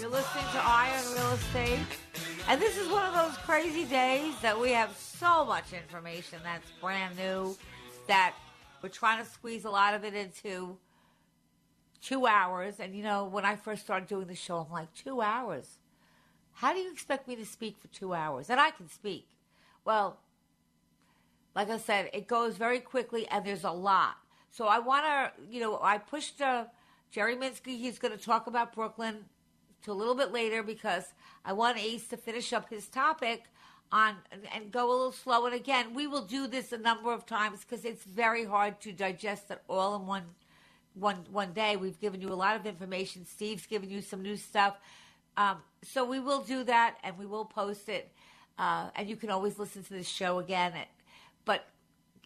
You're listening to Eye on Real Estate. And this is one of those crazy days that we have so much information that's brand new that we're trying to squeeze a lot of it into two hours. And you know, when I first started doing the show, I'm like, two hours? How do you expect me to speak for two hours? And I can speak. Well, like I said, it goes very quickly and there's a lot. So I want to, you know, I pushed uh, Jerry Minsky. He's going to talk about Brooklyn to a little bit later because I want Ace to finish up his topic on and, go a little slow. And again, we will do this a number of times because it's very hard to digest it all in one one one day. We've given you a lot of information. Steve's given you some new stuff. Um, so we will do that and we will post it. Uh, and you can always listen to the show again. But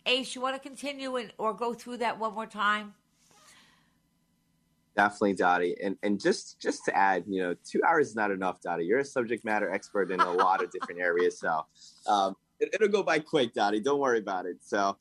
Ace, you want to continue and or go through that one more time? Definitely, Dottie. And and just just to add, you know, two hours is not enough, Dottie. You're a subject matter expert in a lot of different areas, so um, it, it'll go by quick, Dottie. Don't worry about it. So,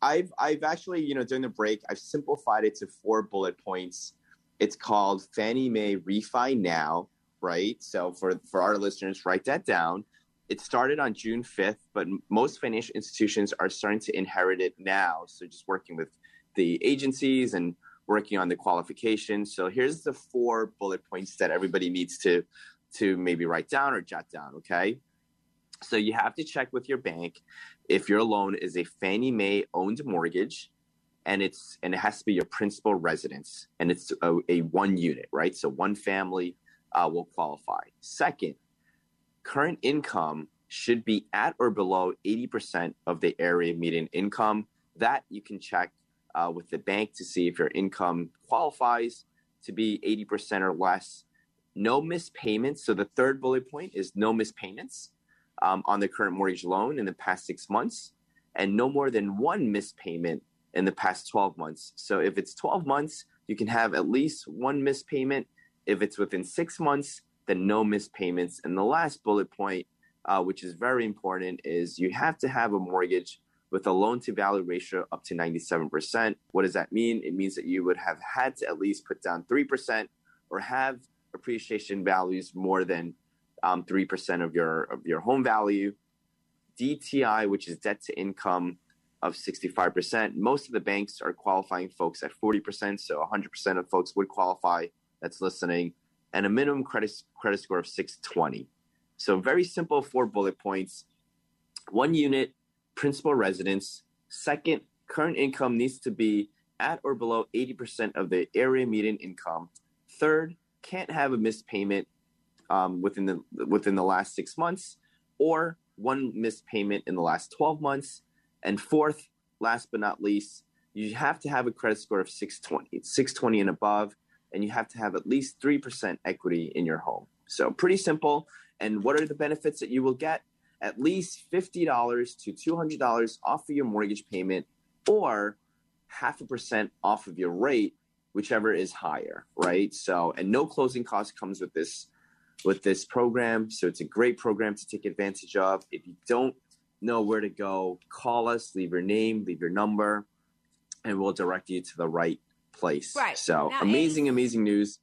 I've I've actually, you know, during the break, I've simplified it to four bullet points. It's called Fannie Mae Refi Now, right? So for for our listeners, write that down. It started on June 5th, but most financial institutions are starting to inherit it now. So just working with the agencies and working on the qualifications. So here's the four bullet points that everybody needs to to maybe write down or jot down, okay? So you have to check with your bank if your loan is a Fannie Mae owned mortgage and it's and it has to be your principal residence and it's a, a one unit, right? So one family uh, will qualify. Second, current income should be at or below 80% of the area median income. That you can check uh, with the bank to see if your income qualifies to be 80% or less. No missed payments. So the third bullet point is no missed payments um, on the current mortgage loan in the past six months, and no more than one missed payment in the past 12 months. So if it's 12 months, you can have at least one missed payment. If it's within six months, then no missed payments. And the last bullet point, uh, which is very important, is you have to have a mortgage with a loan to value ratio up to 97%. What does that mean? It means that you would have had to at least put down 3% or have appreciation values more than um, 3% of your, of your home value. DTI, which is debt to income of 65%. Most of the banks are qualifying folks at 40%, so 100% of folks would qualify that's listening, and a minimum credit, credit score of 620. So, very simple four bullet points. One unit, principal residence. Second, current income needs to be at or below 80% of the area median income. Third, can't have a missed payment um, within the within the last six months, or one missed payment in the last 12 months. And fourth, last but not least, you have to have a credit score of 620. 620 and above, and you have to have at least 3% equity in your home. So pretty simple. And what are the benefits that you will get? At least $50 to $200 off of your mortgage payment or half a percent off of your rate, whichever is higher, right? So, and no closing cost comes with this with this program. So it's a great program to take advantage of. If you don't know where to go, call us, leave your name, leave your number, and we'll direct you to the right place. Right. So Now, amazing, amazing news.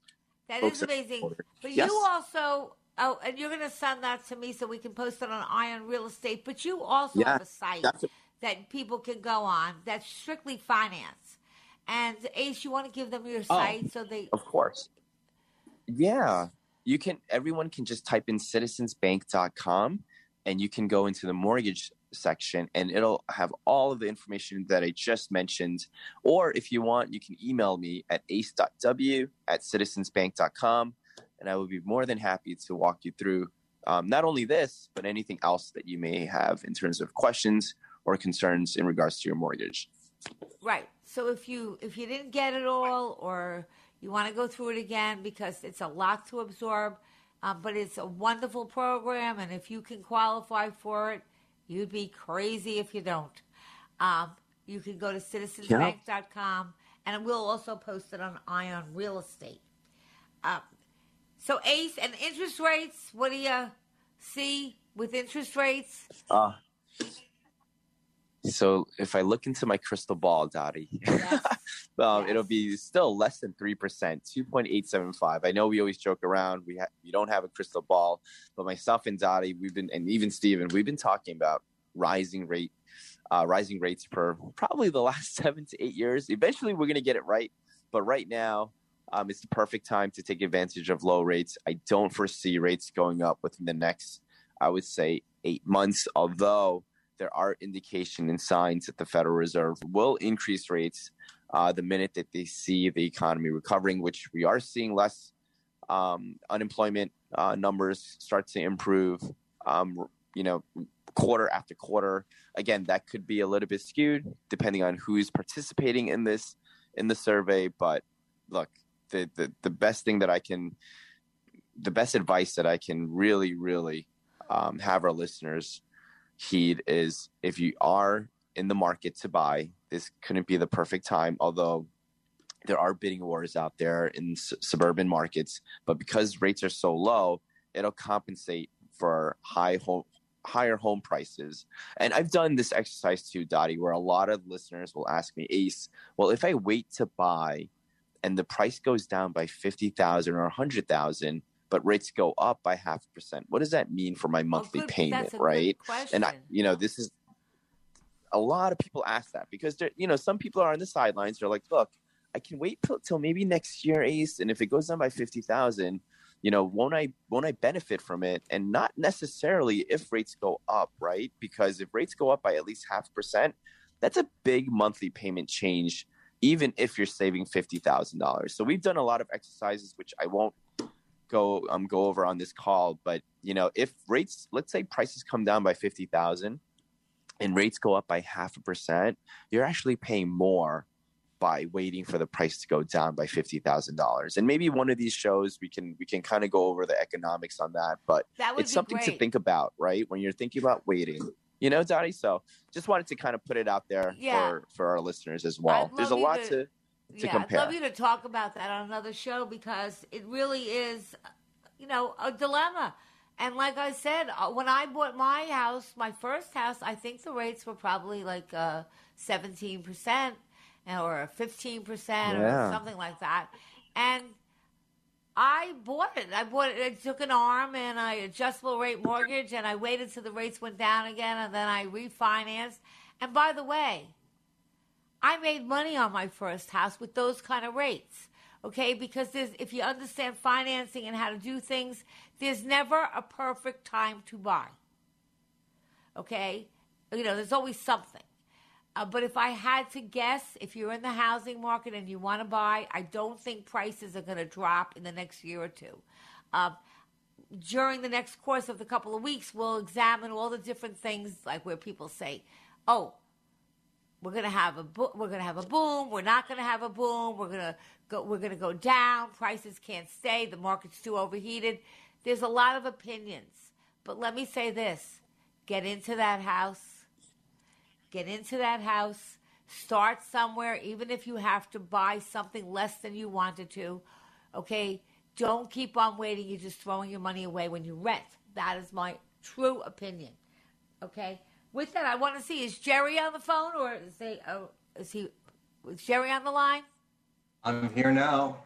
That folks is amazing. But Yes. you also, oh, and you're going to send that to me so we can post it on Eye on Real Estate. But you also Yeah, have a site a- that people can go on that's strictly finance. And Ace, you want to give them your Oh. site so they. Of course. Yeah. You can everyone can just type in citizensbank.com and you can go into the mortgage section and it'll have all of the information that I just mentioned. Or if you want, you can email me at ace.w at citizensbank.com and I will be more than happy to walk you through um, not only this, but anything else that you may have in terms of questions or concerns in regards to your mortgage. Right. So if you if you didn't get it all, or you want to go through it again because it's a lot to absorb, um, but it's a wonderful program, and if you can qualify for it, you'd be crazy if you don't. Um, you can go to citizensbank.com, and we'll also post it on Eye on Real Estate. Um, so Ace and interest rates. What do you see with interest rates? Uh, so if I look into my crystal ball, Dottie, Yes. um, Yes. it'll be still less than three percent, two point eight seven five. I know we always joke around. We ha- we don't have a crystal ball, but myself and Dottie, we've been, and even Steven, we've been talking about rising rate, uh, rising rates per probably the last seven to eight years. Eventually, we're gonna get it right, but right now. Um, it's the perfect time to take advantage of low rates. I don't foresee rates going up within the next, I would say, eight months. Although there are indication and signs that the Federal Reserve will increase rates uh, the minute that they see the economy recovering, which we are seeing less um, unemployment uh, numbers start to improve. Um, you know, quarter after quarter. Again, that could be a little bit skewed depending on who's participating in this in the survey. But look, the the, the best thing that I can, the best advice that I can really really um, have our listeners heed is if you are in the market to buy, this couldn't be the perfect time. Although there are bidding wars out there in s- suburban markets, but because rates are so low, it'll compensate for high home higher home prices. And I've done this exercise too, Dottie, where a lot of listeners will ask me, Ace, well, if I wait to buy and the price goes down by fifty thousand or a hundred thousand, but rates go up by half a percent, what does that mean for my oh, monthly Oh, good- payment, that's a good right? and I, you know this is a lot of people ask that because they're you know some people are on the sidelines they're like look i can wait till, till maybe next year ace and if it goes down by 50000 you know won't i won't i benefit from it? And not necessarily if rates go up right? Because if rates go up by at least half a percent that's a big monthly payment change even if you're saving $50000 so we've done a lot of exercises which i won't go um go over on this call but you know if rates let's say prices come down by 50000 and rates go up by half a percent you're actually paying more by waiting for the price to go down by $50000 and maybe one of these shows we can we can kind of go over the economics on that but That it's something to think about right? When you're thinking about waiting. You know Dottie? So just wanted to kind of put it out there Yeah. for for our listeners as well. There's a lot to- to yeah, compare. I'd love you to talk about that on another show because it really is, you know, a dilemma. And like I said, uh, when I bought my house, my first house, I think the rates were probably like uh, seventeen percent or fifteen percent or something like that. And I bought it. I bought it. I took an arm and I adjustable rate mortgage, and I waited till the rates went down again, and then I refinanced. And by the way, I made money on my first house with those kind of rates. Okay, because there's if you understand financing and how to do things, there's never a perfect time to buy. Okay, you know, there's always something. Uh, but if I had to guess, if you're in the housing market and you want to buy, I don't think prices are going to drop in the next year or two. Uh, during the next course of the couple of weeks, we'll examine all the different things, like where people say, "Oh, we're gonna have a bo- we're gonna have a boom. We're not gonna have a boom. We're gonna go. We're gonna go down. Prices can't stay. The market's too overheated. There's a lot of opinions, but let me say this: get into that house. Get into that house. Start somewhere, even if you have to buy something less than you wanted to. Okay, don't keep on waiting. You're just throwing your money away when you rent. That is my true opinion. Okay. With that, I want to see is Jerry on the phone or is they? Oh, is he? Is Jerry on the line? I'm here now.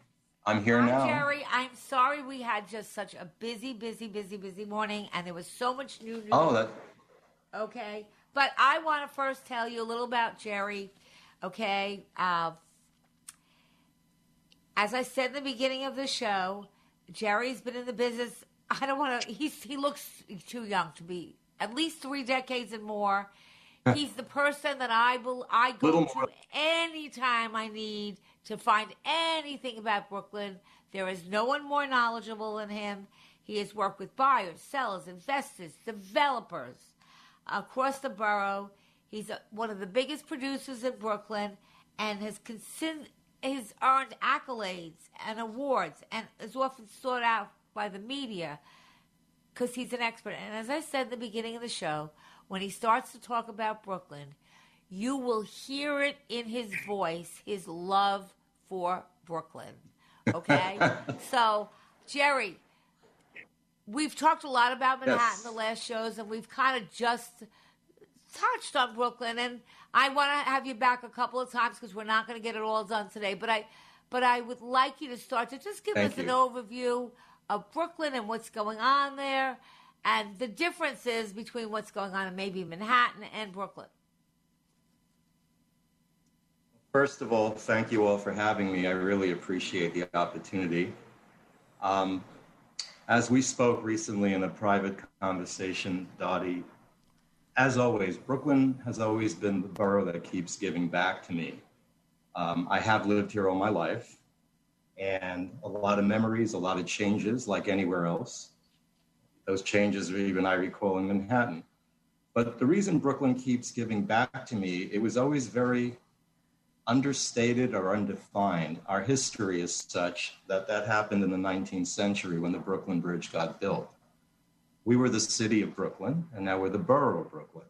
I'm here Hi, now. Jerry. I'm sorry we had just such a busy, busy, busy, busy morning, and there was so much new news. Oh, that Okay. But I want to first tell you a little about Jerry. Okay. Uh, as I said in the beginning of the show, Jerry's been in the business. I don't want to. He's he looks too young to be at least three decades and more. He's the person that I will I go Little to more. anytime I need to find anything about Brooklyn. There is no one more knowledgeable than him. He has worked with buyers, sellers, investors, developers across the borough. He's a, one of the biggest producers in Brooklyn and has has earned accolades and awards and is often sought out by the media because he's an expert. And as I said at the beginning of the show, when he starts to talk about Brooklyn, you will hear it in his voice, his love for Brooklyn. Okay? so, Jerry, we've talked a lot about Manhattan Yes. the last shows, and we've kind of just touched on Brooklyn. And I want to have you back a couple of times because we're not going to get it all done today. But I, but I would like you to start to just give Thank us an overview of Brooklyn and what's going on there, and the differences between what's going on in maybe Manhattan and Brooklyn. First of all, thank you all for having me. I really appreciate the opportunity. Um, as we spoke recently in a private conversation, Dottie, as always, Brooklyn has always been the borough that keeps giving back to me. Um, I have lived here all my life, and a lot of memories, a lot of changes, like anywhere else. Those changes are even I recall in Manhattan. But the reason Brooklyn keeps giving back to me, it was always very understated or undefined. Our history is such that that happened in the 19th century when the Brooklyn Bridge got built. We were the city of Brooklyn, and now we're the borough of Brooklyn.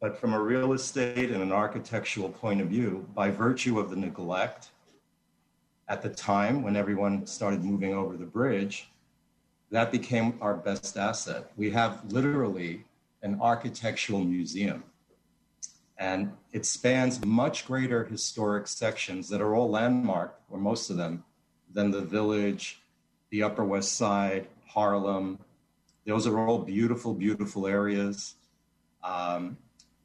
But from a real estate and an architectural point of view, by virtue of the neglect at the time when everyone started moving over the bridge, that became our best asset. We have literally an architectural museum and it spans much greater historic sections that are all landmarked, or most of them, than the village, the Upper West Side, Harlem. Those are all beautiful, beautiful areas. Um,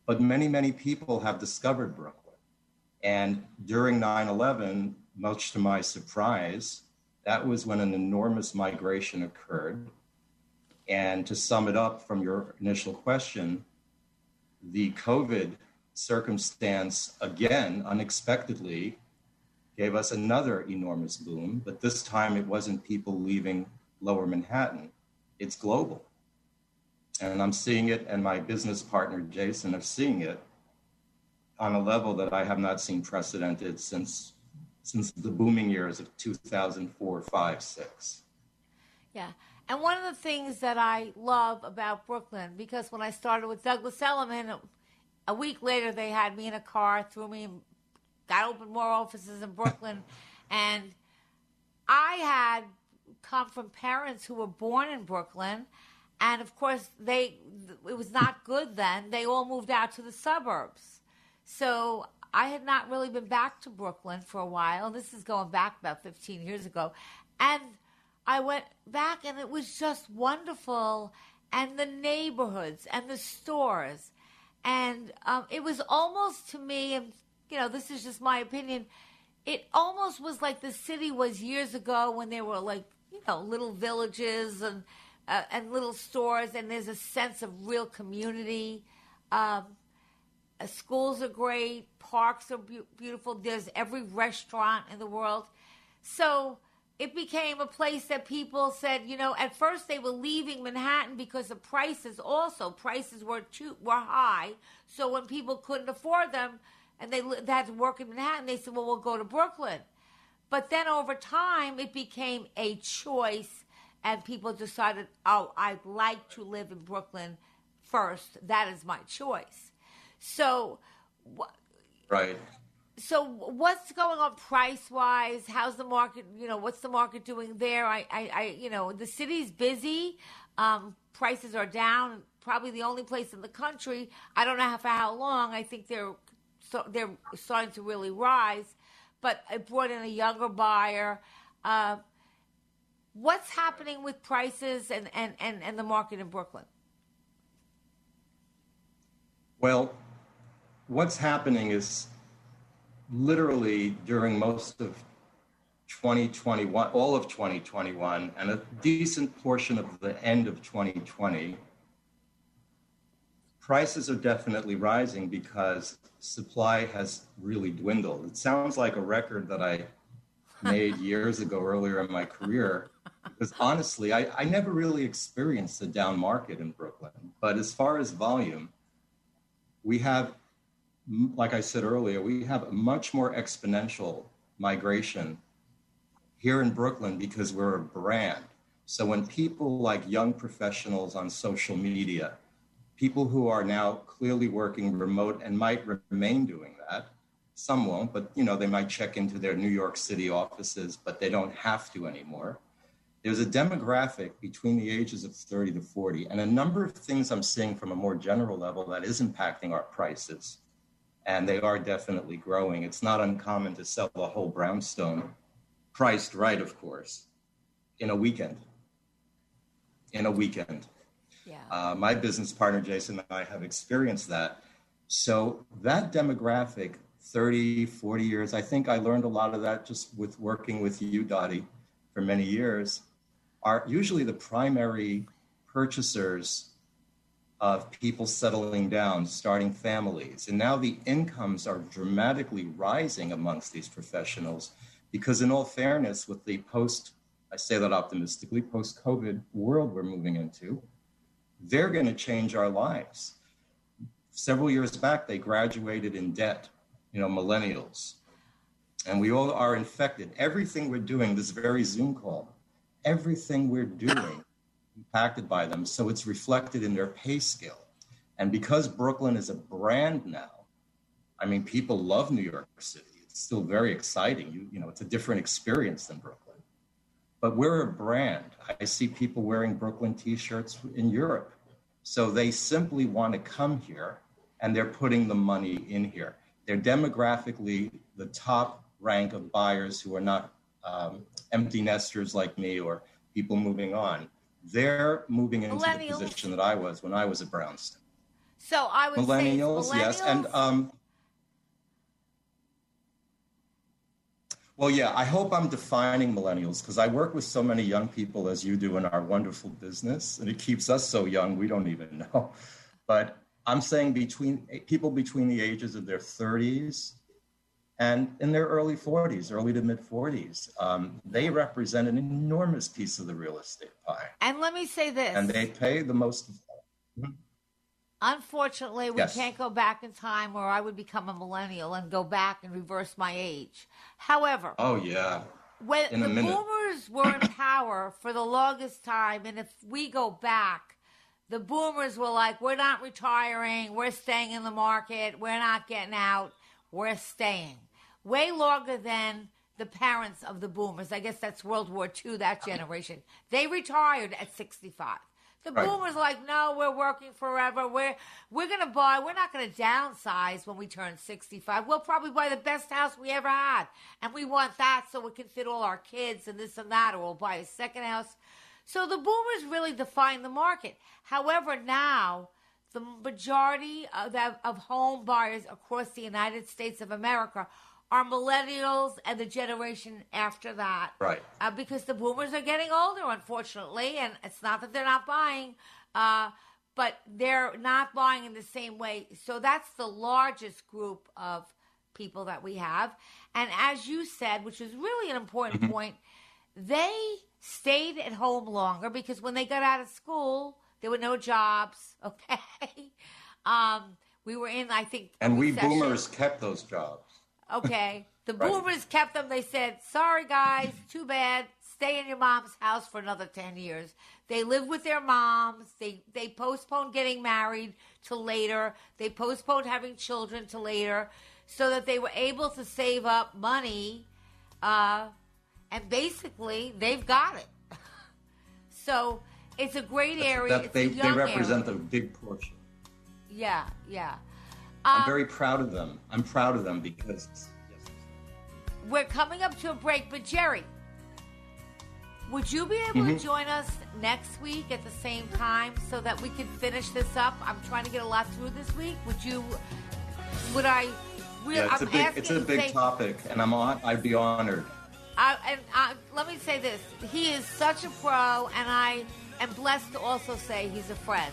but many, many people have discovered Brooklyn. And during 9 11, much to my surprise, that was when an enormous migration occurred. And to sum it up from your initial question, the COVID circumstance again unexpectedly gave us another enormous boom, but this time it wasn't people leaving lower Manhattan, it's global. And I'm seeing it, and my business partner Jason are seeing it on a level that I have not seen precedented since since the booming years of 2004, 5, 6. Yeah. And one of the things that I love about Brooklyn, because when I started with Douglas Elliman, a week later they had me in a car, threw me, got open more offices in Brooklyn, and I had come from parents who were born in Brooklyn, and of course they it was not good then. They all moved out to the suburbs, so I had not really been back to Brooklyn for a while. This is going back about fifteen years ago, and I went back, and it was just wonderful, and the neighborhoods and the stores and um, it was almost to me, and you know, this is just my opinion. It almost was like the city was years ago when there were like you know little villages and uh, and little stores, and there's a sense of real community. Um, Uh, schools are great, parks are be- beautiful. There's every restaurant in the world, so it became a place that people said, you know, at first they were leaving Manhattan because the prices also prices were too were high. So when people couldn't afford them and they, they had to work in Manhattan, they said, well, we'll go to Brooklyn. But then over time, it became a choice, and people decided, oh, I'd like to live in Brooklyn first. That is my choice. So. wh- Right. so what's going on price wise? How's the market? You know, what's the market doing there? I, I, I you know, the city's busy. Um, prices are down. Probably the only place in the country. I don't know how, for how long. I think they're so they're starting to really rise. But I brought in a younger buyer. Uh, what's happening with prices and, and, and, and the market in Brooklyn? Well, what's happening is literally during most of 2021, all of 2021, and a decent portion of the end of 2020, prices are definitely rising because supply has really dwindled. It sounds like a record that I made years ago earlier in my career. Because honestly, I, I never really experienced a down market in Brooklyn. But as far as volume, we have, like I said earlier, we have much more exponential migration here in Brooklyn because we're a brand. So when people like young professionals on social media, people who are now clearly working remote and might remain doing that, some won't, but you know they might check into their New York City offices, but they don't have to anymore. There's a demographic between the ages of 30 to 40, and a number of things I'm seeing from a more general level that is impacting our prices. And they are definitely growing. It's not uncommon to sell a whole brownstone priced right, of course, in a weekend. In a weekend. Yeah. Uh, my business partner, Jason, and I have experienced that. So that demographic, 30, 40 years, I think I learned a lot of that just with working with you, Dottie, for many years, are usually the primary purchasers of people settling down, starting families. And now the incomes are dramatically rising amongst these professionals because, in all fairness, with the post, I say that optimistically, post COVID world we're moving into, they're going to change our lives. Several years back, they graduated in debt, you know, millennials. And we all are infected. Everything we're doing, this very Zoom call, everything we're doing impacted by them. So it's reflected in their pay scale. And because Brooklyn is a brand now, I mean, people love New York City It's still very exciting. You, you know, it's a different experience than Brooklyn. But we're a brand. I see people wearing Brooklyn t-shirts in Europe. So they simply want to come here and they're putting the money in here. They're demographically the top rank of buyers who are not um, empty nesters like me or people moving on. They're moving into the position that I was when I was at brownstone. So I would millennials, say millennials, yes, and um, Well, yeah, I hope I'm defining millennials because I work with so many young people as you do in our wonderful business, and it keeps us so young we don't even know. But I'm saying between people between the ages of their 30s and in their early 40s, early to mid 40s, um, they represent an enormous piece of the real estate pie. And let me say this. And they pay the most. Unfortunately, we yes. can't go back in time where I would become a millennial and go back and reverse my age. However, oh yeah, when in the boomers were in power for the longest time, and if we go back, the boomers were like, "We're not retiring. We're staying in the market. We're not getting out. We're staying." Way longer than the parents of the boomers. I guess that's World War II. That generation. They retired at sixty-five. The right. boomers are like, no, we're working forever. We're we're gonna buy. We're not gonna downsize when we turn sixty-five. We'll probably buy the best house we ever had, and we want that so we can fit all our kids and this and that, or we'll buy a second house. So the boomers really define the market. However, now the majority of, of home buyers across the United States of America are millennials and the generation after that. Right. Uh, because the boomers are getting older, unfortunately, and it's not that they're not buying, uh, but they're not buying in the same way. So that's the largest group of people that we have. And as you said, which is really an important mm-hmm. point, they stayed at home longer because when they got out of school, there were no jobs. Okay. Um, we were in, I think, and we boomers kept those jobs. Okay. The right. boomers kept them. They said, sorry, guys, too bad. Stay in your mom's house for another 10 years. They lived with their moms. They, they postponed getting married to later. They postponed having children to later so that they were able to save up money. Uh, and basically, they've got it. so it's a great area. That, they, they represent area. a big portion. Yeah, yeah. I'm um, very proud of them. I'm proud of them because. We're coming up to a break, but Jerry, Would you be able mm-hmm. to join us next week at the same time so that we can finish this up? I'm trying to get a lot through this week. Would you? Would I? Really, yeah, it's I'm a big, it's a big say, topic, and I'm on. I'd be honored. I, and I, let me say this: he is such a pro, and I am blessed to also say he's a friend,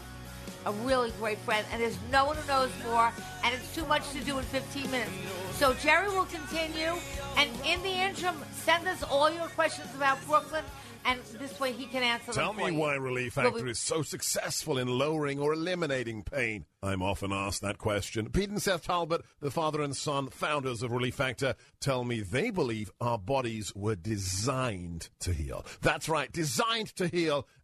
a really great friend. And there's no one who knows more, and it's too much to do in 15 minutes. So Jerry will continue, and in the interim, send us all your questions about Brooklyn and this way he can answer them. Tell me why Relief Factor is so successful in lowering or eliminating pain. I'm often asked that question. Pete and Seth Talbot, the father and son founders of Relief Factor, tell me they believe our bodies were designed to heal. That's right, designed to heal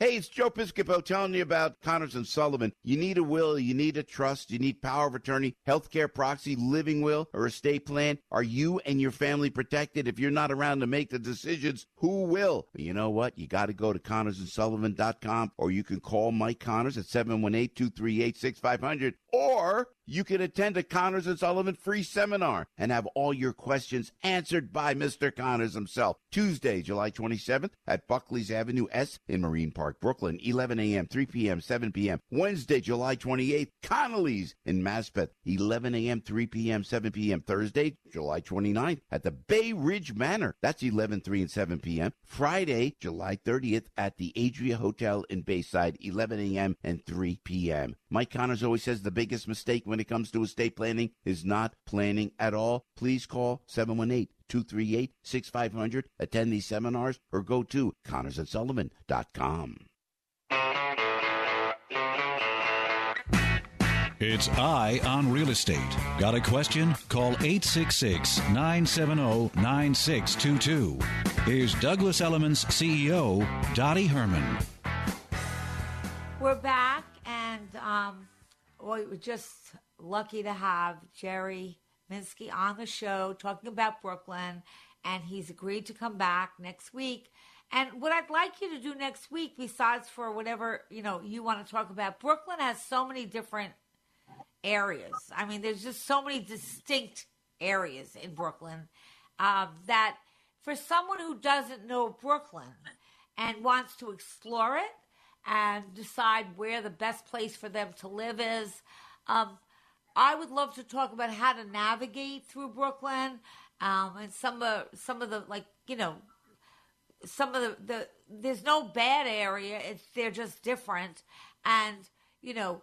Hey, it's Joe Piscopo telling you about Connors and Sullivan. You need a will, you need a trust, you need power of attorney, healthcare proxy, living will, or estate plan. Are you and your family protected? If you're not around to make the decisions, who will? you know what? You got to go to connorsandsullivan.com or you can call Mike Connors at 718-238-6500 or you can attend a Connors and Sullivan free seminar and have all your questions answered by Mr. Connors himself. Tuesday, July 27th at Buckley's Avenue S in Marine Park, Brooklyn, 11 a.m., 3 p.m., 7 p.m. Wednesday, July 28th, Connolly's in Maspeth, 11 a.m., 3 p.m., 7 p.m. Thursday, July 29th at the Bay Ridge Manor. That's 11, 3 and 7 p.m. Friday, July 30th at the Adria Hotel in Bayside, 11 a.m. and 3 p.m. Mike Connors always says the biggest mistake when it comes to estate planning is not planning at all. Please call 718 238 6500, attend these seminars, or go to connorsandsullivan.com. It's Eye on Real Estate. Got a question? Call 866 970 9622. Here's Douglas Elliman's CEO, Dottie Herman. We're back, and um, we were just lucky to have Jerry Minsky on the show talking about Brooklyn, and he's agreed to come back next week. And what I'd like you to do next week, besides for whatever you know you want to talk about, Brooklyn has so many different areas. I mean, there's just so many distinct areas in Brooklyn uh, that for someone who doesn't know Brooklyn and wants to explore it and decide where the best place for them to live is, um, I would love to talk about how to navigate through Brooklyn um, and some of some of the like you know some of the, the there's no bad area. It's they're just different, and you know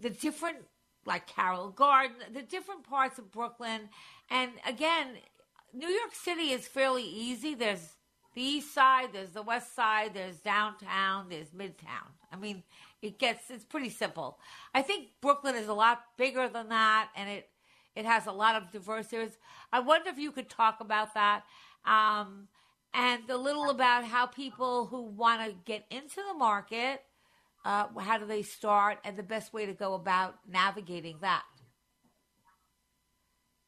the different like Carroll Garden, the different parts of Brooklyn, and again, New York City is fairly easy. There's the East Side, there's the West Side, there's downtown, there's Midtown. I mean, it gets it's pretty simple. I think Brooklyn is a lot bigger than that, and it it has a lot of diverse areas. I wonder if you could talk about that. Um, and a little about how people who want to get into the market, uh, how do they start, and the best way to go about navigating that.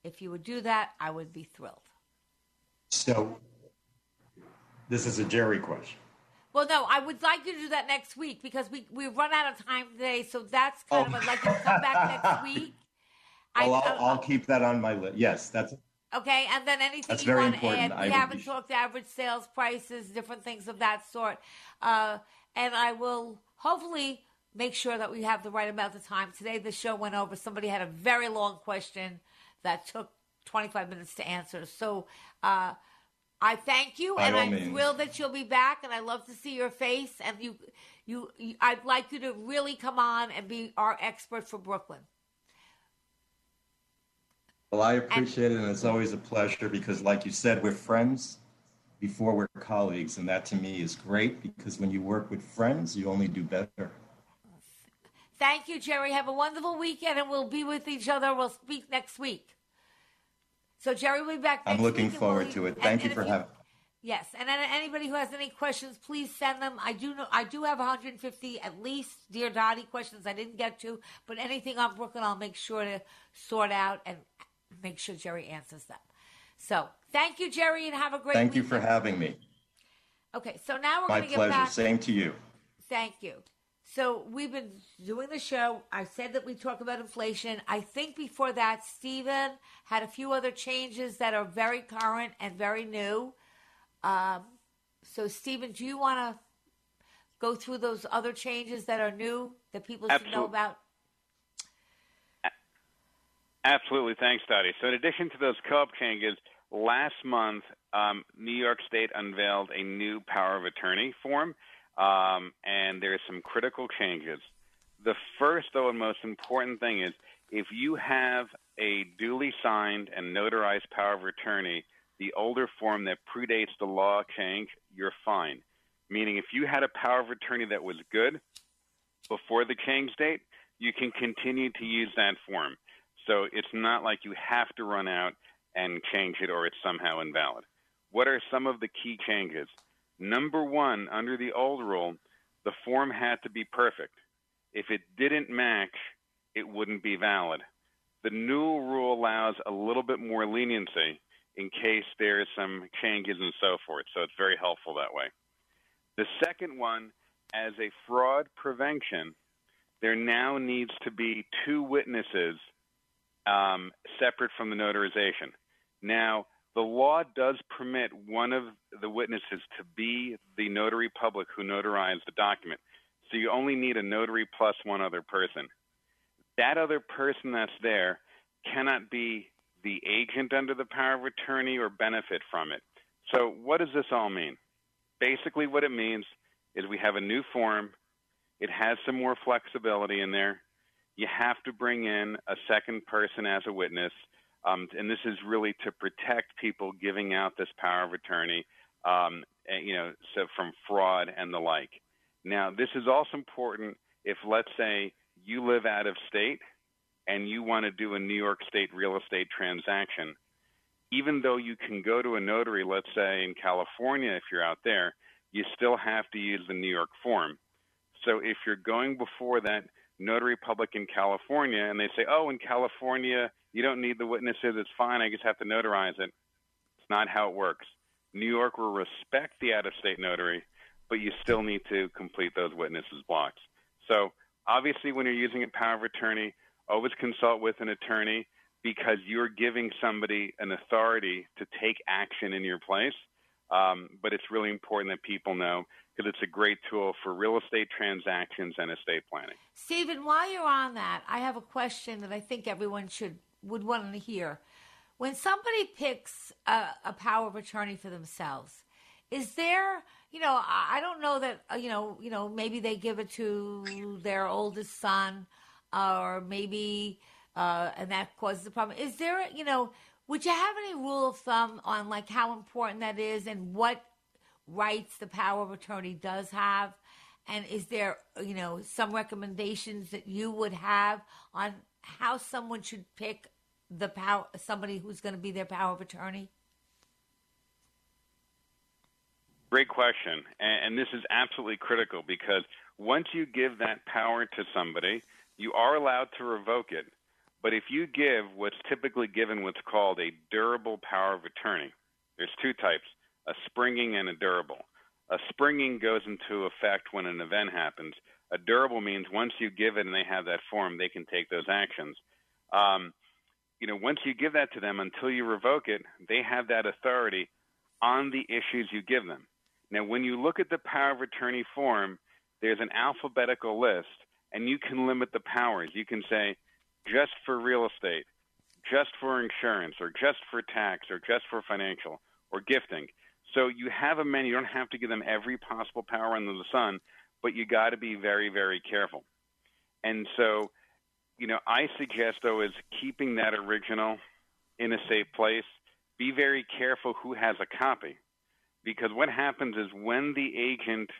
If you would do that, I would be thrilled. So, this is a Jerry question. Well, no, I would like you to do that next week because we we've run out of time today. So that's kind Oh. of I'd like you to come back next week. I- Well, I'll, uh, I'll keep that on my list. Yes, that's Okay, and then anything That's you very want to important. add. We would haven't talked average sales prices, different things of that sort. Uh, and I will hopefully make sure that we have the right amount of time. Today the show went over. Somebody had a very long question that took 25 minutes to answer. So uh, I thank you, By and I'm means. thrilled that you'll be back. And I love to see your face. And you, you, you, I'd like you to really come on and be our expert for Brooklyn. Well, I appreciate it, and it's always a pleasure because, like you said, we're friends before we're colleagues, and that to me is great because when you work with friends, you only do better. Thank you, Jerry. Have a wonderful weekend, and we'll be with each other. We'll speak next week. So Jerry will be back. I'm looking forward we'll- to it. Thank and you for if having. Yes, and then anybody who has any questions, please send them. I do know I do have 150 at least, dear Dottie, questions I didn't get to, but anything on Brooklyn, I'll make sure to sort out and make sure Jerry answers them. So thank you, Jerry, and have a great. Thank you for having me. Okay, so now we're My going to get pleasure. back. Same to you. Thank you. So we've been doing the show. I said that we talk about inflation. I think before that, Stephen had a few other changes that are very current and very new. Um, so, Stephen, do you want to go through those other changes that are new that people should know about? Absolutely. Thanks, Dottie. So, in addition to those co op changes, last month, um, New York State unveiled a new power of attorney form, um, and there's some critical changes. The first, though, and most important thing is if you have a duly signed and notarized power of attorney, the older form that predates the law change, you're fine. Meaning, if you had a power of attorney that was good before the change date, you can continue to use that form. So it's not like you have to run out and change it or it's somehow invalid. What are some of the key changes? Number one, under the old rule, the form had to be perfect. If it didn't match, it wouldn't be valid. The new rule allows a little bit more leniency in case there's some changes and so forth. So it's very helpful that way. The second one, as a fraud prevention, there now needs to be two witnesses um, separate from the notarization. Now, the law does permit one of the witnesses to be the notary public who notarized the document. So you only need a notary plus one other person. That other person that's there cannot be the agent under the power of attorney or benefit from it. So, what does this all mean? Basically, what it means is we have a new form. It has some more flexibility in there. You have to bring in a second person as a witness. Um, and this is really to protect people giving out this power of attorney, um, and, you know, so from fraud and the like. Now, this is also important if, let's say, you live out of state and you want to do a New York State real estate transaction. Even though you can go to a notary, let's say in California, if you're out there, you still have to use the New York form. So if you're going before that notary public in California and they say, oh, in California, you don't need the witnesses, it's fine, I just have to notarize it. It's not how it works. New York will respect the out of state notary, but you still need to complete those witnesses blocks. So obviously, when you're using a power of attorney, always consult with an attorney because you're giving somebody an authority to take action in your place. Um, but it's really important that people know because it's a great tool for real estate transactions and estate planning. Stephen, while you're on that, I have a question that I think everyone should would want to hear. When somebody picks a, a power of attorney for themselves, is there, you know, I don't know that, uh, you know, you know, maybe they give it to their oldest son, or maybe, uh, and that causes a problem. Is there, you know, would you have any rule of thumb on like how important that is and what rights the power of attorney does have? And is there, you know, some recommendations that you would have on how someone should pick the power, somebody who's going to be their power of attorney? Great question. And, and this is absolutely critical because once you give that power to somebody, you are allowed to revoke it. But if you give what's typically given what's called a durable power of attorney, there's two types a springing and a durable. A springing goes into effect when an event happens. A durable means once you give it and they have that form, they can take those actions. Um, you know, once you give that to them until you revoke it, they have that authority on the issues you give them. Now, when you look at the power of attorney form, there's an alphabetical list, and you can limit the powers. You can say, just for real estate, just for insurance, or just for tax, or just for financial, or gifting. So you have a menu. You don't have to give them every possible power under the sun, but you got to be very, very careful. And so, you know, I suggest though is keeping that original in a safe place. Be very careful who has a copy, because what happens is when the agent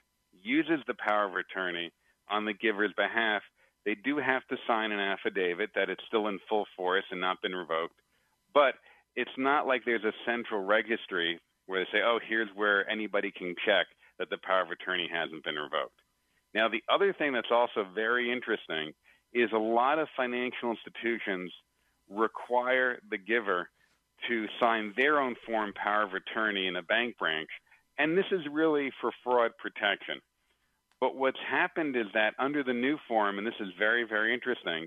uses the power of attorney on the giver's behalf, they do have to sign an affidavit that it's still in full force and not been revoked. But it's not like there's a central registry where they say, oh, here's where anybody can check that the power of attorney hasn't been revoked. Now, the other thing that's also very interesting is a lot of financial institutions require the giver to sign their own form power of attorney in a bank branch, and this is really for fraud protection. But what's happened is that under the new form, and this is very, very interesting,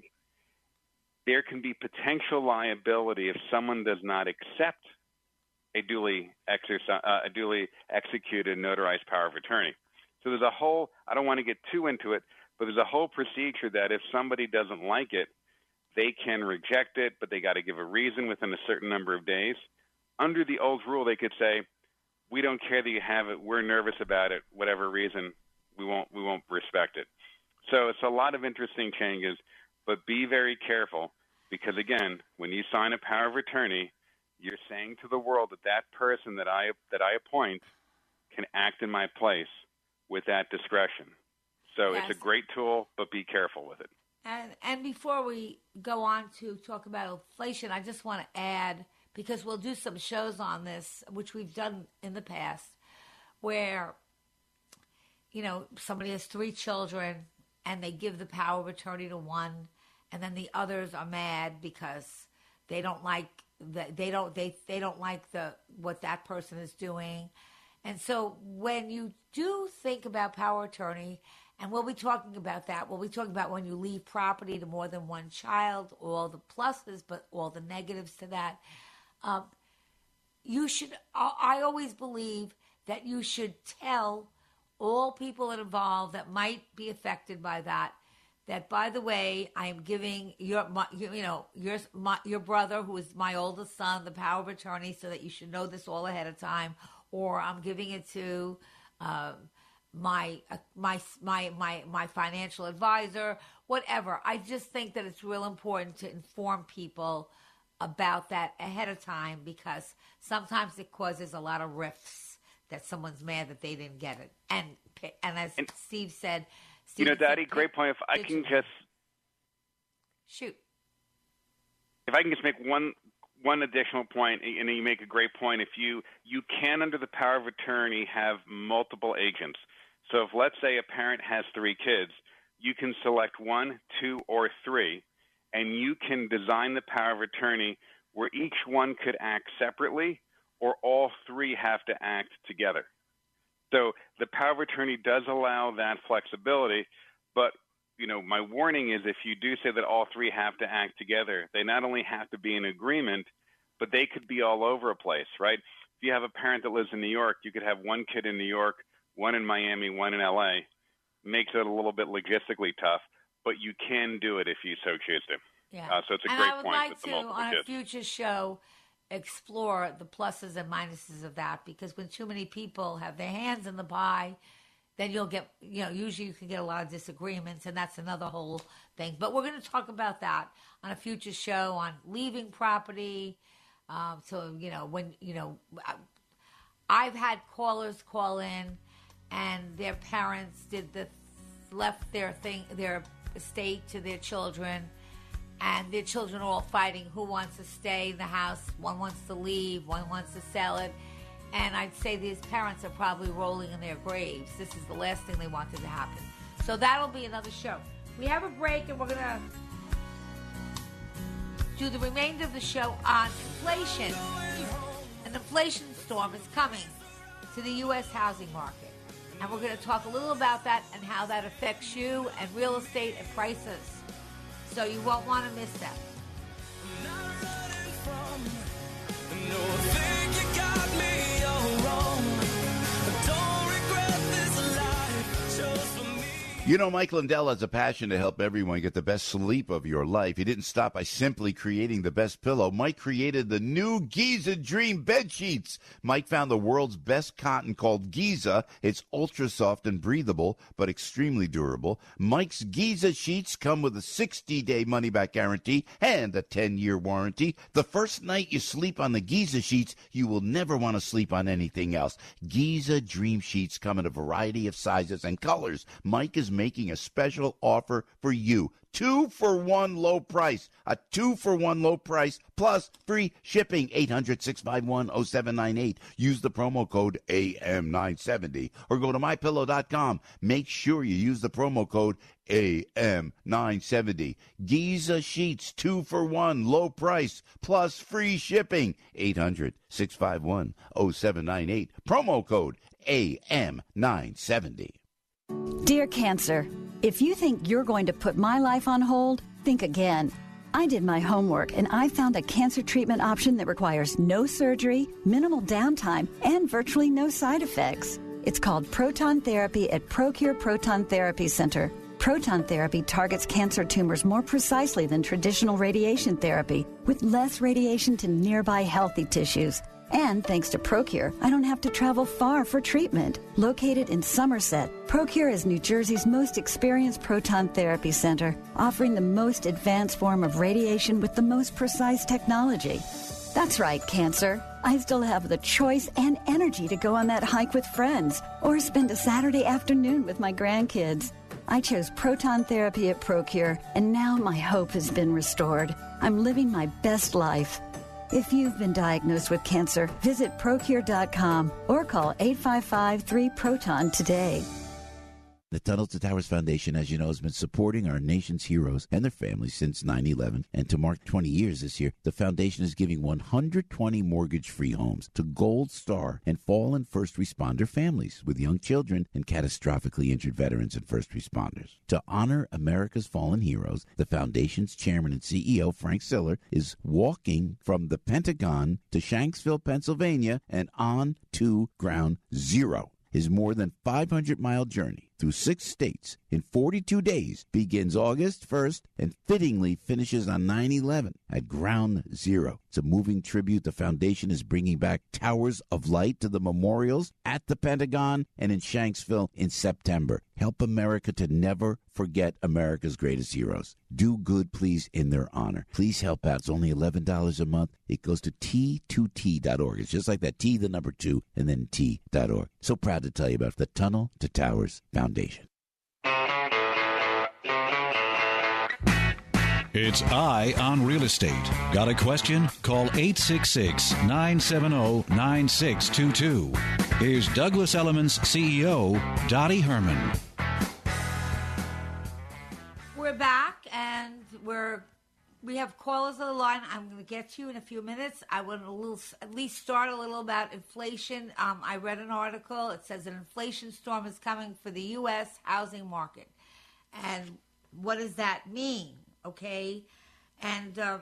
there can be potential liability if someone does not accept a duly, uh, a duly executed notarized power of attorney. So there's a whole, I don't want to get too into it, but there's a whole procedure that if somebody doesn't like it, they can reject it, but they got to give a reason within a certain number of days. Under the old rule, they could say, "We don't care that you have it. We're nervous about it. Whatever reason, we won't we won't respect it." So it's a lot of interesting changes, but be very careful because again, when you sign a power of attorney, you're saying to the world that that person that I that I appoint can act in my place with that discretion. So Yes. it's a great tool, but be careful with it. And and before we go on to talk about inflation, I just want to add because we'll do some shows on this, which we've done in the past, where you know somebody has three children and they give the power of attorney to one, and then the others are mad because they don't like the, they don't they they don't like the what that person is doing. And so when you do think about power of attorney, and we'll be talking about that, we'll be talking about when you leave property to more than one child, all the pluses, but all the negatives to that. Um, you should, I I always believe that you should tell all people involved that might be affected by that that by the way i am giving your my, you, you know your my, your brother who is my oldest son the power of attorney so that you should know this all ahead of time or i'm giving it to um, my uh, my my my my financial advisor whatever. I just think that it's real important to inform people about that ahead of time because sometimes it causes a lot of rifts that someone's mad that they didn't get it. And and as steve said You know, Steve said, Daddy, great point. If I can just shoot. If I can just make one one additional point, and you make a great point. If you you can under the power of attorney have multiple agents. So if let's say a parent has three kids, you can select one, two, or three, and you can design the power of attorney where each one could act separately, or all three have to act together. So the power of attorney does allow that flexibility, but you know, my warning is if you do say that all three have to act together, they not only have to be in agreement, but they could be all over a place, right? If you have a parent that lives in New York, you could have one kid in New York, one in Miami, one in LA. Makes it a little bit logistically tough, but you can do it if you so choose to. Yeah. Uh, so it's a and great I would point like to, on kids. a future show, explore the pluses and minuses of that because when too many people have their hands in the pie, then you'll get, you know, usually you can get a lot of disagreements, and that's another whole thing. But we're going to talk about that on a future show on leaving property. Um, so, you know, when, you know, I've had callers call in and their parents did the left their thing their estate to their children and their children are all fighting who wants to stay in the house one wants to leave one wants to sell it And I'd say these parents are probably rolling in their graves. This is the last thing they wanted to happen. So that'll be another show. We have a break and we're going to do the remainder of the show on inflation. An inflation storm is coming to the U.S. housing market. And we're going to talk a little about that and how that affects you and real estate and prices. So you won't want to miss that. You know, Mike Lindell has a passion to help everyone get the best sleep of your life. He didn't stop by simply creating the best pillow. Mike created the new Giza Dream bed sheets. Mike found the world's best cotton called Giza. It's ultra soft and breathable, but extremely durable. Mike's Giza sheets come with a 60 day money back guarantee and a 10 year warranty. The first night you sleep on the Giza sheets, you will never want to sleep on anything else. Giza Dream sheets come in a variety of sizes and colors. Mike is making a special offer for you. Two for one low price. A two for one low price plus free shipping. 800 651 0798. Use the promo code AM970 or go to mypillow.com. Make sure you use the promo code AM970. Giza Sheets, two for one, low price, plus free shipping. 800 651 0798. Promo code AM970. Dear Cancer, if you think you're going to put my life on hold, think again. I did my homework and I found a cancer treatment option that requires no surgery, minimal downtime, and virtually no side effects. It's called proton therapy at Procure Proton Therapy Center. Proton therapy targets cancer tumors more precisely than traditional radiation therapy, with less radiation to nearby healthy tissues. And thanks to Procure, I don't have to travel far for treatment. Located in Somerset, Procure is New Jersey's most experienced proton therapy center, offering the most advanced form of radiation with the most precise technology. That's right, cancer. I still have the choice and energy to go on that hike with friends or spend a Saturday afternoon with my grandkids. I chose proton therapy at Procure, and now my hope has been restored. I'm living my best life. If you've been diagnosed with cancer, visit procure.com or call 855 3 Proton today. The Tunnels to Towers Foundation, as you know, has been supporting our nation's heroes and their families since 9 11. And to mark 20 years this year, the foundation is giving 120 mortgage free homes to Gold Star and fallen first responder families with young children and catastrophically injured veterans and first responders. To honor America's fallen heroes, the foundation's chairman and CEO, Frank Siller, is walking from the Pentagon to Shanksville, Pennsylvania, and on to Ground Zero. His more than 500 mile journey through six states in 42 days begins August 1st and fittingly finishes on 9 11 at Ground Zero. It's a moving tribute. The foundation is bringing back towers of light to the memorials at the Pentagon and in Shanksville in September. Help America to never forget America's greatest heroes. Do good, please, in their honor. Please help out. It's only $11 a month. It goes to T2T.org. It's just like that T, the number two, and then T.org. So proud to tell you about the Tunnel to Towers Foundation. It's Eye on Real Estate. Got a question? Call 866 970 9622. Here's Douglas Elliman's CEO, Dottie Herman. We're back and we're we have callers on the line. I'm going to get to you in a few minutes. I want to little, at least start a little about inflation. Um, I read an article. It says an inflation storm is coming for the U.S. housing market, and what does that mean? Okay, and um,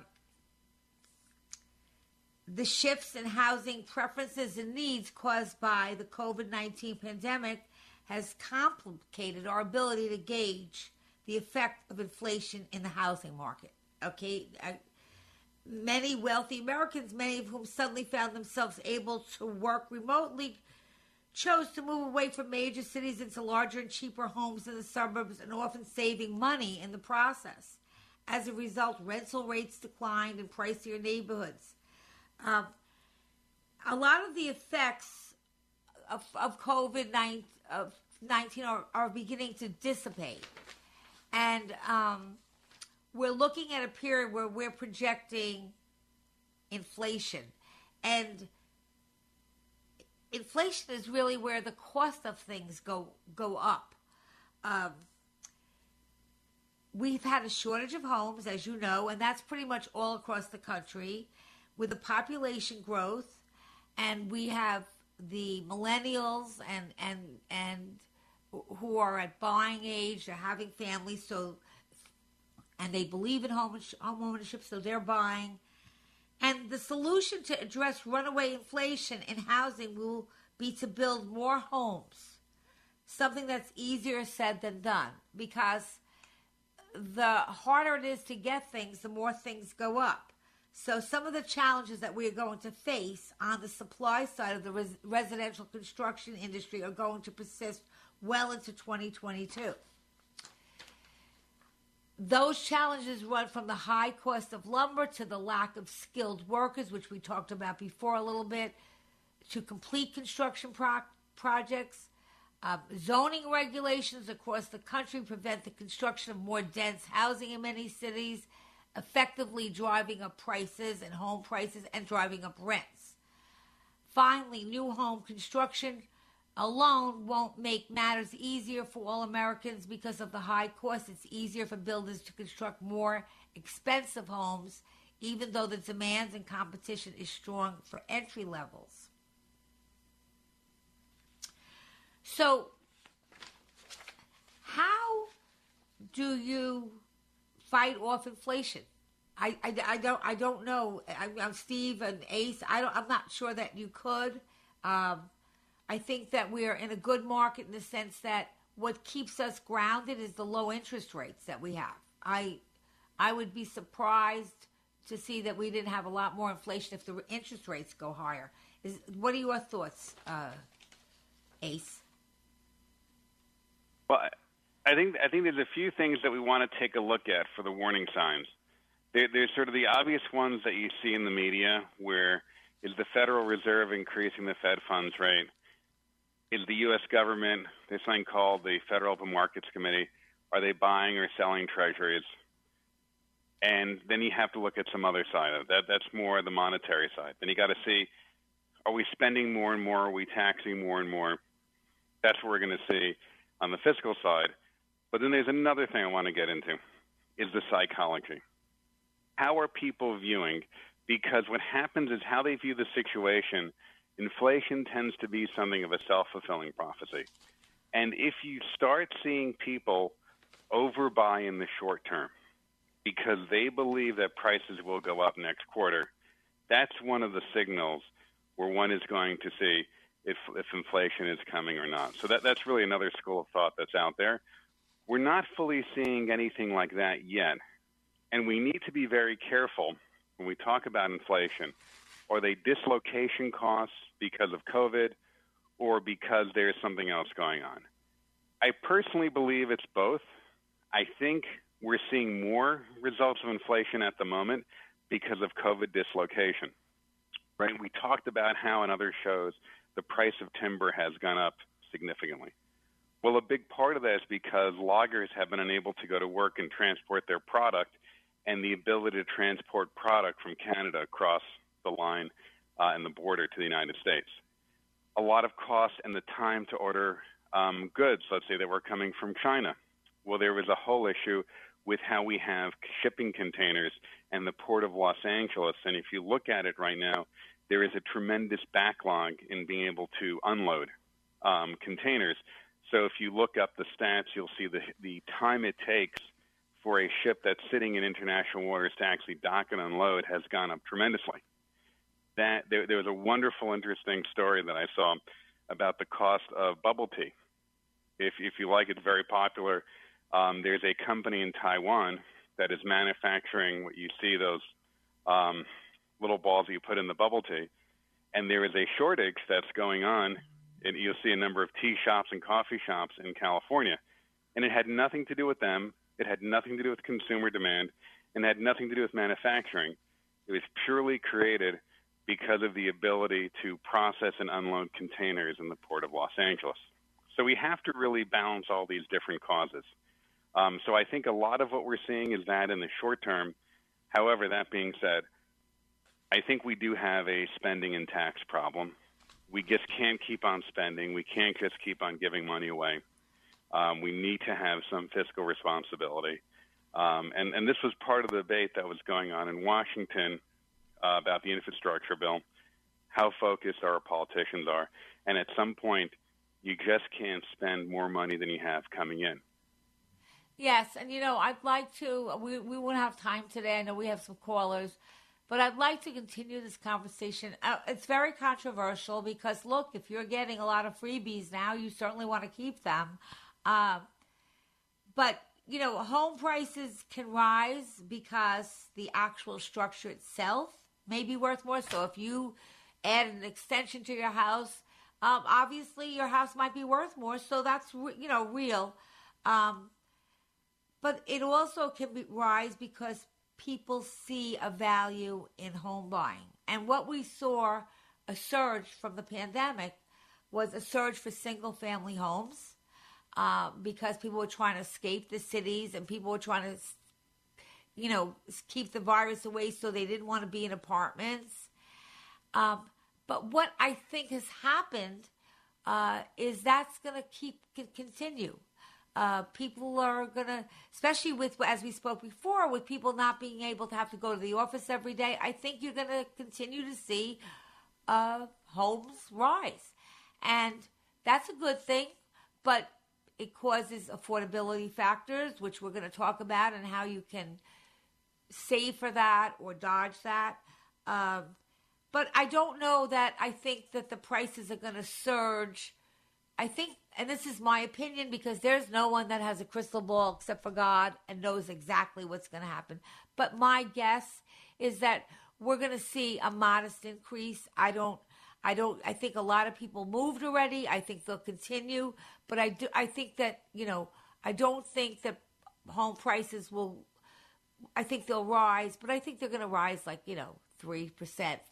the shifts in housing preferences and needs caused by the COVID 19 pandemic has complicated our ability to gauge the effect of inflation in the housing market. Okay, I, many wealthy Americans, many of whom suddenly found themselves able to work remotely, chose to move away from major cities into larger and cheaper homes in the suburbs and often saving money in the process. As a result, rental rates declined in pricier neighborhoods. Um, a lot of the effects of, of COVID 19 are, are beginning to dissipate. And um, we're looking at a period where we're projecting inflation. And inflation is really where the cost of things go go up. Um, we've had a shortage of homes, as you know, and that's pretty much all across the country, with the population growth, and we have the millennials and and and who are at buying age, they're having families, so and they believe in home ownership, so they're buying. And the solution to address runaway inflation in housing will be to build more homes. Something that's easier said than done because the harder it is to get things, the more things go up. So, some of the challenges that we are going to face on the supply side of the res- residential construction industry are going to persist well into 2022. Those challenges run from the high cost of lumber to the lack of skilled workers, which we talked about before a little bit, to complete construction pro- projects. Uh, zoning regulations across the country prevent the construction of more dense housing in many cities, effectively driving up prices and home prices and driving up rents. Finally, new home construction alone won't make matters easier for all Americans because of the high cost. It's easier for builders to construct more expensive homes, even though the demands and competition is strong for entry levels. So, how do you fight off inflation? I, I, I don't I don't know. I, am Steve and Ace. I don't. I'm not sure that you could. Um, I think that we are in a good market in the sense that what keeps us grounded is the low interest rates that we have. I I would be surprised to see that we didn't have a lot more inflation if the interest rates go higher. Is what are your thoughts, uh, Ace? Well, I think I think there's a few things that we want to take a look at for the warning signs. There, there's sort of the obvious ones that you see in the media, where is the Federal Reserve increasing the Fed funds rate? Is the U.S. government, there's something called the Federal Open Markets Committee, are they buying or selling treasuries? And then you have to look at some other side of it. that. That's more the monetary side. Then you got to see, are we spending more and more? Are we taxing more and more? That's what we're going to see on the fiscal side. But then there's another thing I want to get into, is the psychology. How are people viewing? Because what happens is how they view the situation – inflation tends to be something of a self fulfilling prophecy. And if you start seeing people overbuy in the short term because they believe that prices will go up next quarter, that's one of the signals where one is going to see if, if inflation is coming or not. So that, that's really another school of thought that's out there. We're not fully seeing anything like that yet. And we need to be very careful when we talk about inflation are they dislocation costs because of COVID or because there's something else going on? I personally believe it's both. I think we're seeing more results of inflation at the moment because of COVID dislocation. Right? We talked about how in other shows the price of timber has gone up significantly. Well, a big part of that is because loggers have been unable to go to work and transport their product, and the ability to transport product from Canada across the line uh, and the border to the United States. A lot of cost and the time to order um, goods, let's say that were coming from China. Well, there was a whole issue with how we have shipping containers and the port of Los Angeles. And if you look at it right now, there is a tremendous backlog in being able to unload um, containers. So if you look up the stats, you'll see the the time it takes for a ship that's sitting in international waters to actually dock and unload has gone up tremendously that there, there was a wonderful, interesting story that I saw about the cost of bubble tea. If if you like, it, it's very popular. Um, there's a company in Taiwan that is manufacturing what you see those um, little balls that you put in the bubble tea, and there is a shortage that's going on. And you'll see a number of tea shops and coffee shops in California, and it had nothing to do with them. It had nothing to do with consumer demand, and it had nothing to do with manufacturing. It was purely created because of the ability to process and unload containers in the port of Los Angeles. So we have to really balance all these different causes. Um, so I think a lot of what we're seeing is that in the short term. However, that being said, I think we do have a spending and tax problem. we just can't keep on spending. We can't just keep on giving money away. Um, we need to have some fiscal responsibility. Um, and, and this was part of the debate that was going on in Washington uh, about the infrastructure bill, how focused our politicians are. And at some point, you just can't spend more money than you have coming in. Yes, and you know, I'd like to. We we won't have time today. I know we have some callers, but I'd like to continue this conversation. Uh, it's very controversial because look, if you're getting a lot of freebies now, you certainly want to keep them. Uh, but you know, home prices can rise because the actual structure itself may be worth more. So if you add an extension to your house, um, obviously your house might be worth more. So that's you know real. Um, but it also can be, rise because people see a value in home buying. And what we saw a surge from the pandemic was a surge for single family homes uh, because people were trying to escape the cities and people were trying to, you know, keep the virus away so they didn't want to be in apartments. Um, but what I think has happened uh, is that's going to keep continue. Uh, people are going to, especially with, as we spoke before, with people not being able to have to go to the office every day, I think you're going to continue to see uh, homes rise. And that's a good thing, but it causes affordability factors, which we're going to talk about, and how you can save for that or dodge that. Um, but I don't know that I think that the prices are going to surge. I think and this is my opinion because there's no one that has a crystal ball except for God and knows exactly what's going to happen. But my guess is that we're going to see a modest increase. I don't I don't I think a lot of people moved already. I think they'll continue, but I do I think that, you know, I don't think that home prices will I think they'll rise, but I think they're going to rise like, you know, 3%,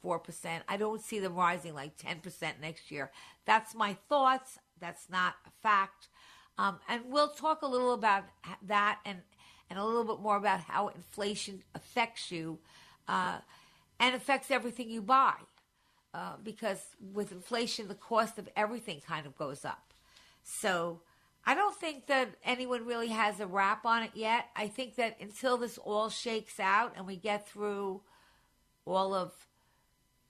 4%. I don't see them rising like 10% next year. That's my thoughts. That's not a fact. Um, and we'll talk a little about that and, and a little bit more about how inflation affects you uh, and affects everything you buy. Uh, because with inflation, the cost of everything kind of goes up. So I don't think that anyone really has a wrap on it yet. I think that until this all shakes out and we get through all of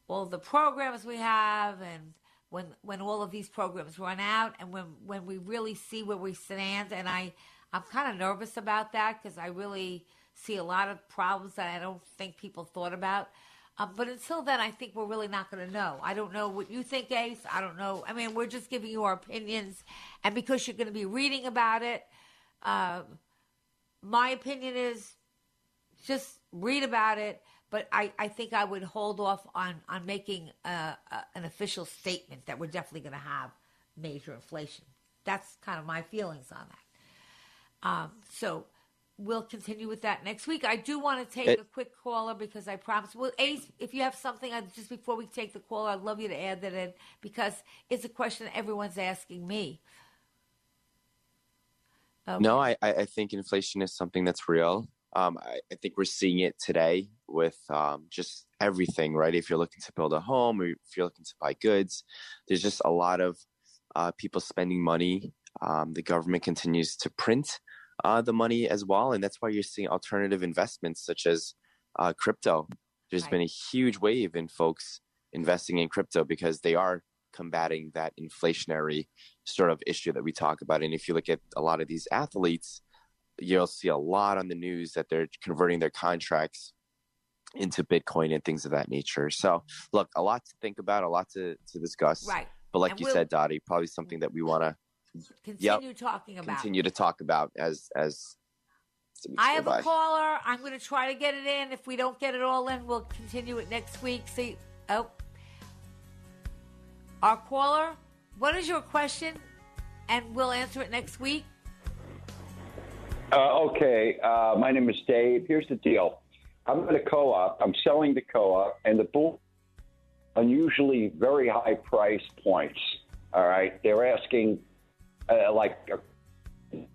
all the programs we have and when when all of these programs run out and when when we really see where we stand and I I'm kind of nervous about that because I really see a lot of problems that I don't think people thought about. Um, but until then, I think we're really not going to know. I don't know what you think, Ace. I don't know. I mean, we're just giving you our opinions, and because you're going to be reading about it, uh, my opinion is just read about it but I, I think I would hold off on, on making a, a, an official statement that we're definitely going to have major inflation. That's kind of my feelings on that. Um, so we'll continue with that next week. I do want to take it, a quick caller because I promised. Well, Ace, if you have something uh, just before we take the call, I'd love you to add that in because it's a question everyone's asking me. Okay. No, I, I think inflation is something that's real. Um, I, I, think we're seeing it today with um, just everything, right? If you're looking to build a home or if you're looking to buy goods, there's just a lot of uh, people spending money. Um, the government continues to print uh, the money as well, and that's why you're seeing alternative investments such as uh, crypto. There's right. been a huge wave in folks investing in crypto because they are combating that inflationary sort of issue that we talk about. And if you look at a lot of these athletes, you'll see a lot on the news that they're converting their contracts into Bitcoin and things of that nature. So, look, a lot to think about, a lot to, to discuss. Right. But like and you we'll said, Dottie, probably something that we want to continue yep, talking about. Continue to talk about as as. I have a caller. I'm going to try to get it in. If we don't get it all in, we'll continue it next week. See, oh, our caller. What is your question? And we'll answer it next week. Uh, okay, uh, my name is Dave. Here's the deal. I'm at a co-op. I'm selling the co-op, and the bull unusually very high price points. All right, they're asking uh, like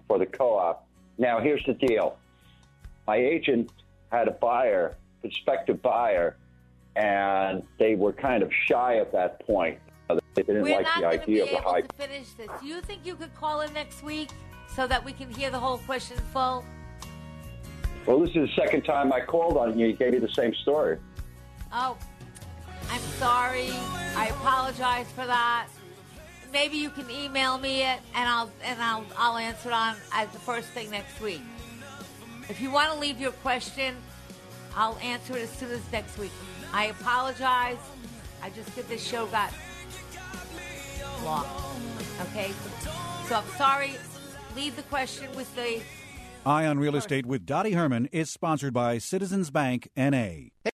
for the co-op. Now, here's the deal. My agent had a buyer, prospective buyer, and they were kind of shy at that point. They didn't We're like not the to be idea of the high. to finish this. Do you think you could call in next week so that we can hear the whole question full? Well, this is the second time I called on you. You gave me the same story. Oh, I'm sorry. I apologize for that. Maybe you can email me it, and I'll and I'll I'll answer it on as the first thing next week. If you want to leave your question, I'll answer it as soon as next week. I apologize. I just did this show got long. Okay, so I'm sorry. Leave the question with the Eye on Real Estate with Dottie Herman is sponsored by Citizens Bank NA.